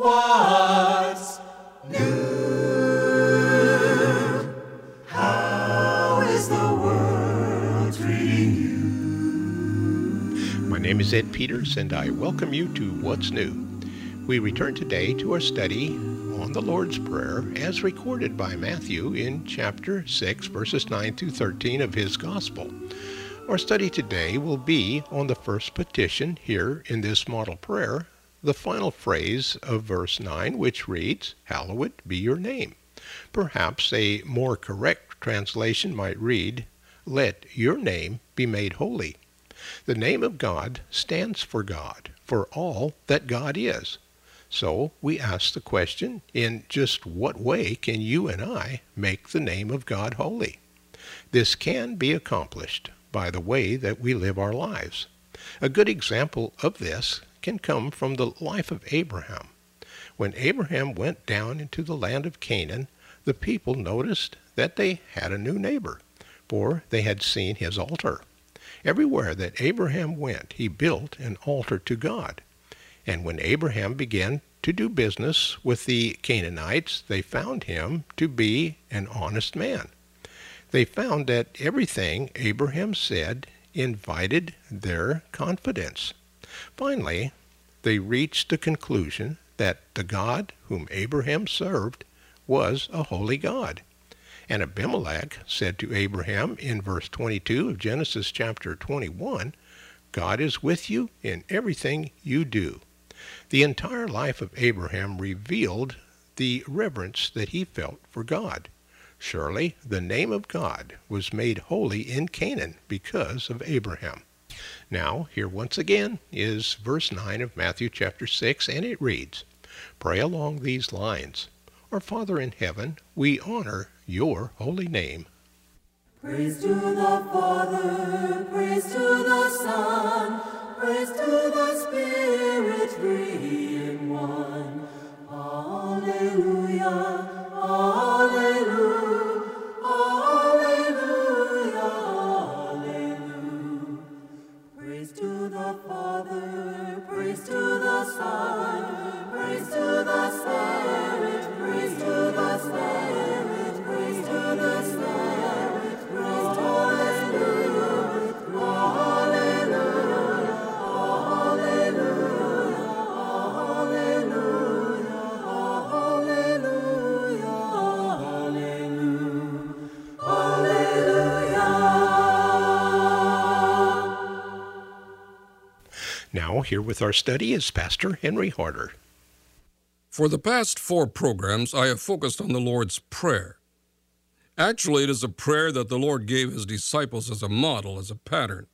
What's new? How is the world treating you? My name is Ed Peters, and I welcome you to What's New. We return today to our study on the Lord's Prayer as recorded by Matthew in chapter 6, verses 9 through 13 of his Gospel. Our study today will be on the first petition here in this model prayer, the final phrase of verse 9, which reads, Hallowed be your name. Perhaps a more correct translation might read, Let your name be made holy. The name of God stands for God, for all that God is. So we ask the question, in just what way can you and I make the name of God holy? This can be accomplished by the way that we live our lives. A good example of this can come from the life of Abraham. When Abraham went down into the land of Canaan, the people noticed that they had a new neighbor, for they had seen his altar. Everywhere that Abraham went, he built an altar to God. And when Abraham began to do business with the Canaanites, they found him to be an honest man. They found that everything Abraham said invited their confidence. Finally, they reached the conclusion that the God whom Abraham served was a holy God. And Abimelech said to Abraham in verse 22 of Genesis chapter 21, God is with you in everything you do. The entire life of Abraham revealed the reverence that he felt for God. Surely the name of God was made holy in Canaan because of Abraham. Now, here once again is verse 9 of Matthew chapter 6, and it reads, Pray along these lines. Our Father in heaven, we honor your holy name. Praise to the Father, praise to the Son, praise to the Spirit, Here with our study is Pastor Henry Harder. For the past four programs, I have focused on the Lord's Prayer. Actually, it is a prayer that the Lord gave his disciples as a model, as a pattern.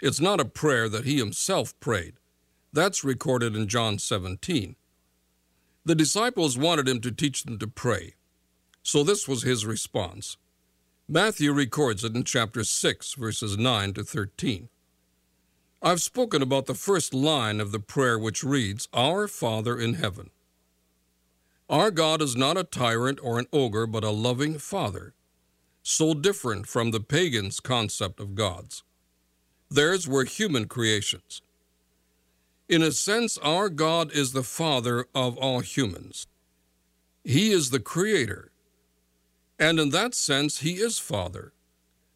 It's not a prayer that he himself prayed. That's recorded in John 17. The disciples wanted him to teach them to pray, so this was his response. Matthew records it in chapter 6, verses 9 to 13. I've spoken about the first line of the prayer, which reads, Our Father in heaven. Our God is not a tyrant or an ogre, but a loving Father, so different from the pagans' concept of gods. Theirs were human creations. In a sense, our God is the Father of all humans. He is the Creator. And in that sense, He is Father.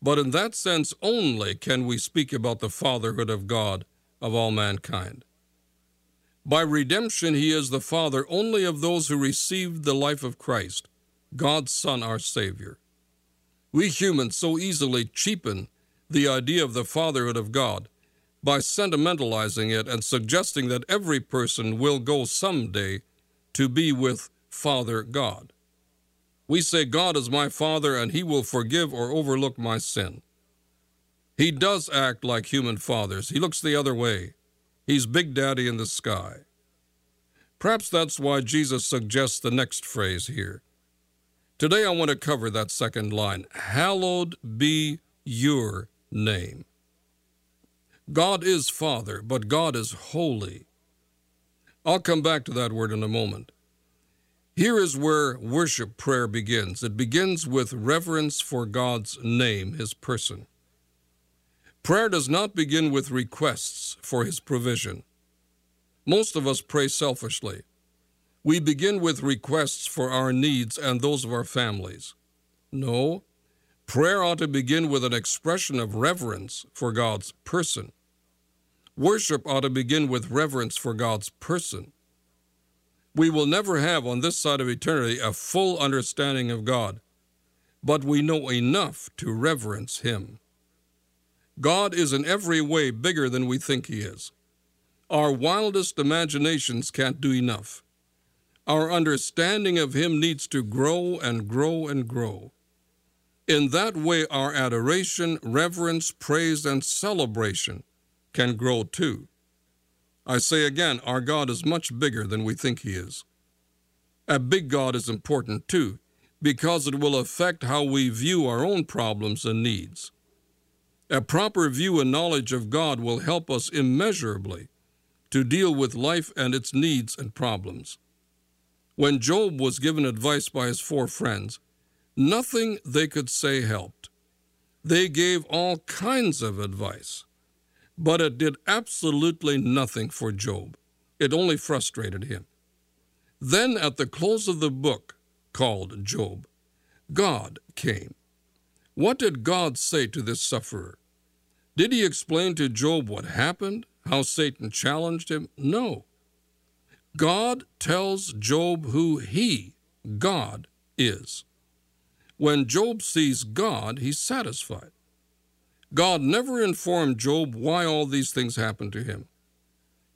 But in that sense only can we speak about the fatherhood of God of all mankind. By redemption, He is the Father only of those who received the life of Christ, God's Son, our Savior. We humans so easily cheapen the idea of the fatherhood of God by sentimentalizing it and suggesting that every person will go someday to be with Father God. We say, God is my Father and He will forgive or overlook my sin. He does act like human fathers. He looks the other way. He's Big Daddy in the sky. Perhaps that's why Jesus suggests the next phrase here. Today I want to cover that second line Hallowed be your name. God is Father, but God is holy. I'll come back to that word in a moment. Here is where worship prayer begins. It begins with reverence for God's name, His person. Prayer does not begin with requests for His provision. Most of us pray selfishly. we begin with requests for our needs and those of our families. No, prayer ought to begin with an expression of reverence for God's person. Worship ought to begin with reverence for God's person. We will never have on this side of eternity a full understanding of God, but we know enough to reverence Him. God is in every way bigger than we think He is. Our wildest imaginations can't do enough. Our understanding of Him needs to grow and grow and grow. In that way, our adoration, reverence, praise, and celebration can grow too. I say again, our God is much bigger than we think He is. A big God is important too, because it will affect how we view our own problems and needs. A proper view and knowledge of God will help us immeasurably to deal with life and its needs and problems. When Job was given advice by his four friends, nothing they could say helped. They gave all kinds of advice, but it did absolutely nothing for Job. It only frustrated him. Then, at the close of the book called Job, God came. What did God say to this sufferer? Did he explain to Job what happened, how Satan challenged him? No. God tells Job who he, God, is. When Job sees God, he's satisfied. God never informed Job why all these things happened to him.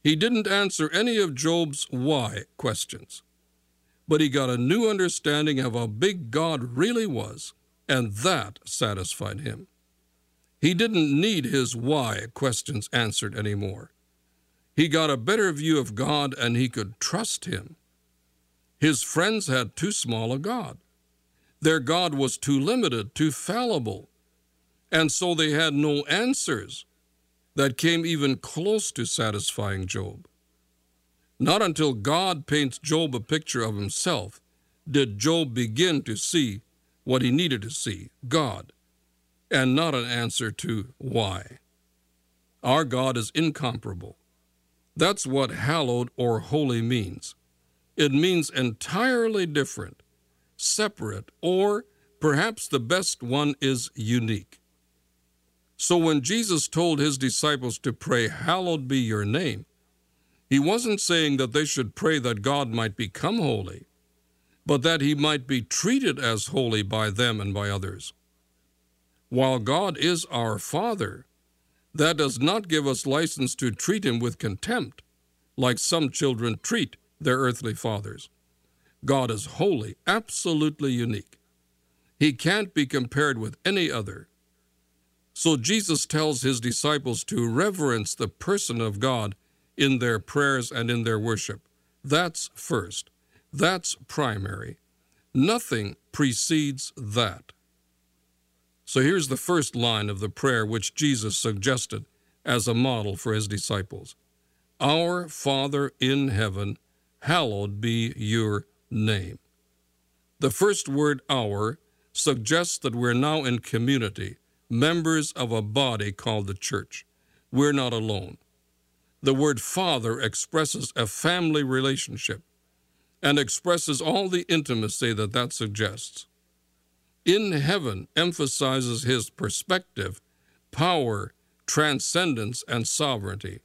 He didn't answer any of Job's why questions, but he got a new understanding of how big God really was and that satisfied him. He didn't need his why questions answered anymore. He got a better view of God and he could trust him. His friends had too small a God. Their God was too limited, too fallible, and so they had no answers that came even close to satisfying Job. Not until God paints Job a picture of himself did Job begin to see what he needed to see God, and not an answer to why. Our God is incomparable. That's what hallowed or holy means. It means entirely different, separate, or perhaps the best one is unique. So when Jesus told his disciples to pray, Hallowed be your name, he wasn't saying that they should pray that God might become holy but that he might be treated as holy by them and by others. While God is our Father, that does not give us license to treat him with contempt, like some children treat their earthly fathers. God is holy, absolutely unique. He can't be compared with any other. So Jesus tells his disciples to reverence the person of God in their prayers and in their worship. That's first. That's primary. Nothing precedes that. So here's the first line of the prayer which Jesus suggested as a model for his disciples Our Father in heaven, hallowed be your name. The first word, our, suggests that we're now in community, members of a body called the church. We're not alone. The word Father expresses a family relationship and expresses all the intimacy that that suggests. In heaven emphasizes his perspective, power, transcendence, and sovereignty.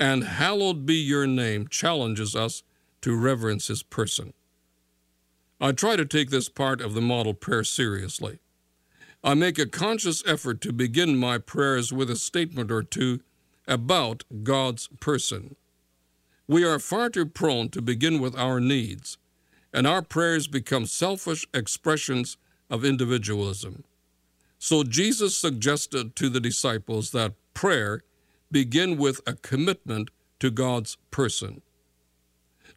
And hallowed be your name challenges us to reverence his person. I try to take this part of the model prayer seriously. I make a conscious effort to begin my prayers with a statement or two about God's person. We are far too prone to begin with our needs, and our prayers become selfish expressions of individualism. So Jesus suggested to the disciples that prayer begin with a commitment to God's person.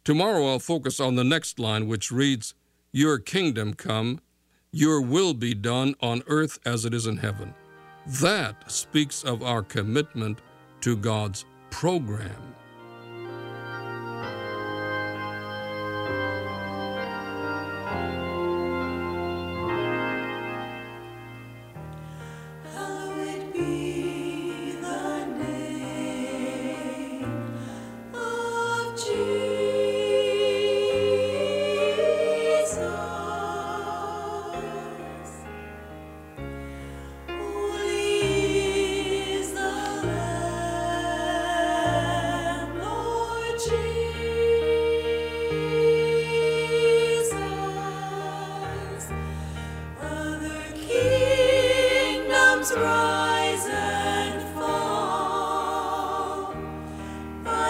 Tomorrow I'll focus on the next line, which reads, Your kingdom come, your will be done on earth as it is in heaven. That speaks of our commitment to God's program.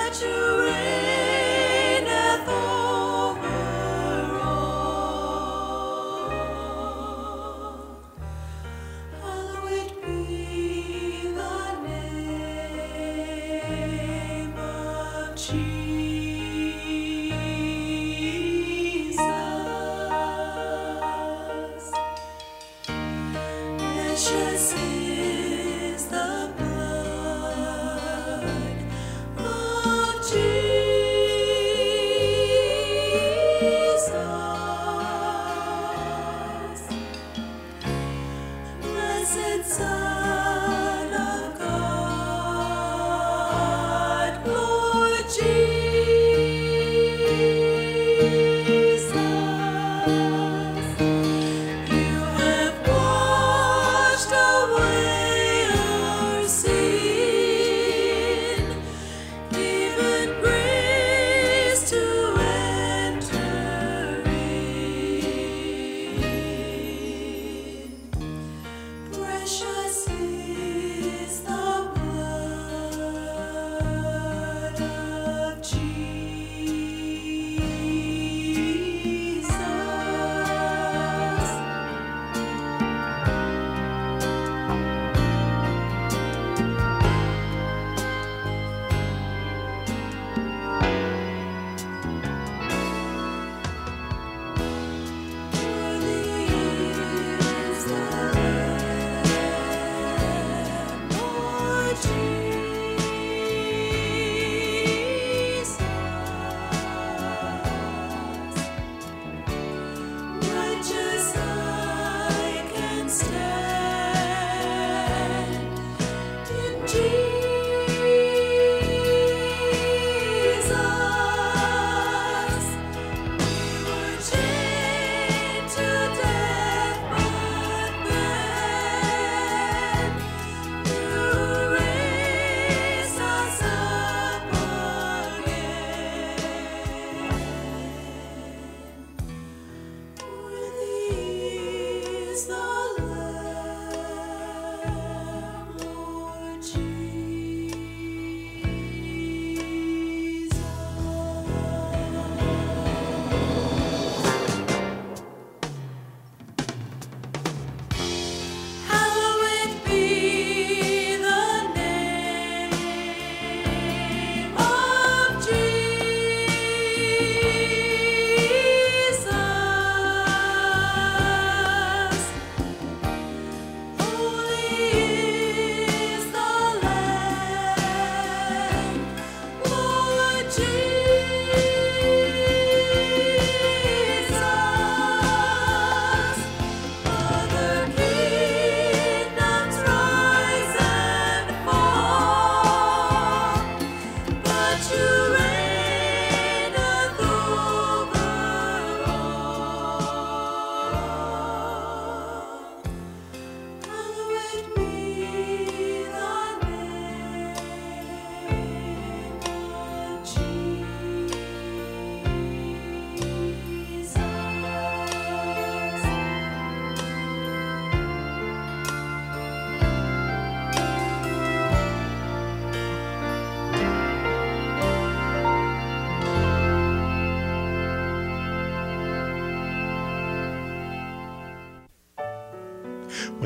you